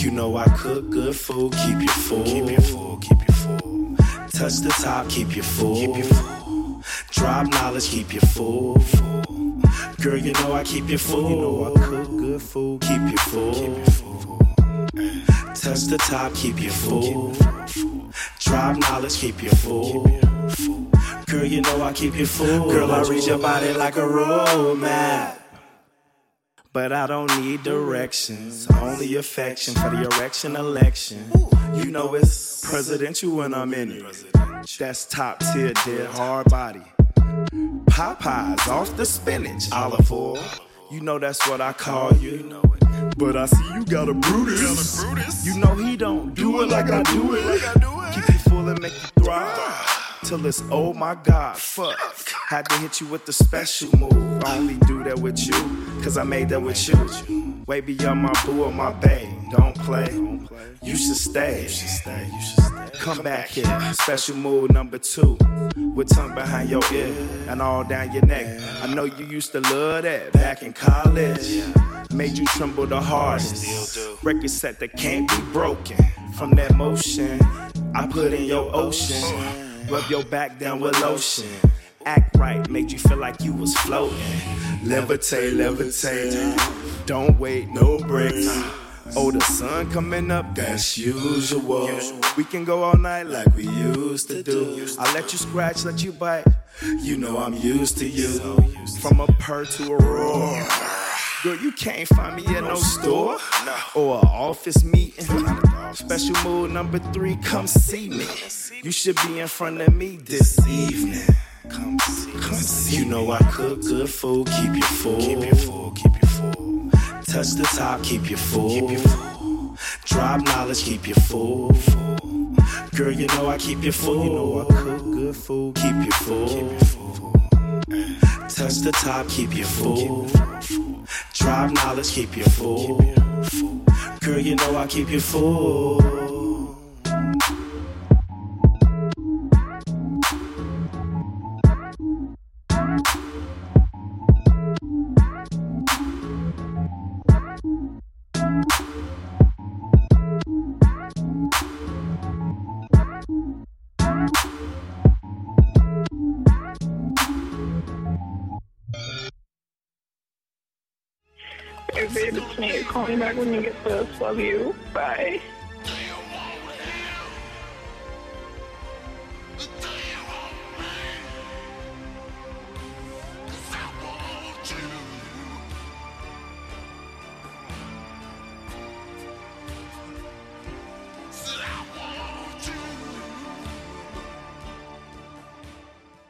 You know I cook good food, keep you full. Keep you full, keep you full. Touch the top, keep you full. Keep you full. Drop knowledge, keep you full. Girl, you know I keep you full. You know I cook good food, keep you full. Keep you full. Touch the top, keep you full. Drop knowledge, keep you full. Girl, you know I keep you full. Girl, I read your body like a road map. But I don't need directions, only affection for the erection election. You know it's presidential when I'm in it. That's top tier, dead hard body. Popeyes off the spinach, Olive Oyl. You know that's what I call you. But I see you got a Brutus. You know he don't do it like I do it. Keep you full and make you thrive. Till it's oh my god, fuck. Had to hit you with the special move. I only do that with you, cause I made that with you. Way beyond my boo or my babe. Don't play. You should stay. you should stay you should Come back here. Special move number two. With tongue behind your ear and all down your neck. I know you used to love that back in college. Made you tremble the hardest. Record set that can't be broken. From that motion, I put in your ocean. Rub your back down with lotion. Act right, made you feel like you was floating. Levitate, levitate. Don't wait, no breaks. Oh, the sun coming up, that's usual. We can go all night like we used to do. I let you scratch, let you bite. You know I'm used to you. From a purr to a roar. Girl, you can't find me at no store or a office meeting. Special mood number three, come see me. You should be in front of me this evening. Come see, come see. You know I cook good food, keep you full. Keep you full, keep you full. Touch the top, keep you full. Keep you full. Drop knowledge, keep you full. Girl, you know I keep you full. You know I cook good food, keep you full. Keep you full. Touch the top, keep you full. Drop knowledge, keep you full. Girl, you know I keep you full. Hey babe, it's me. Call me back when you get this. Love you. Bye.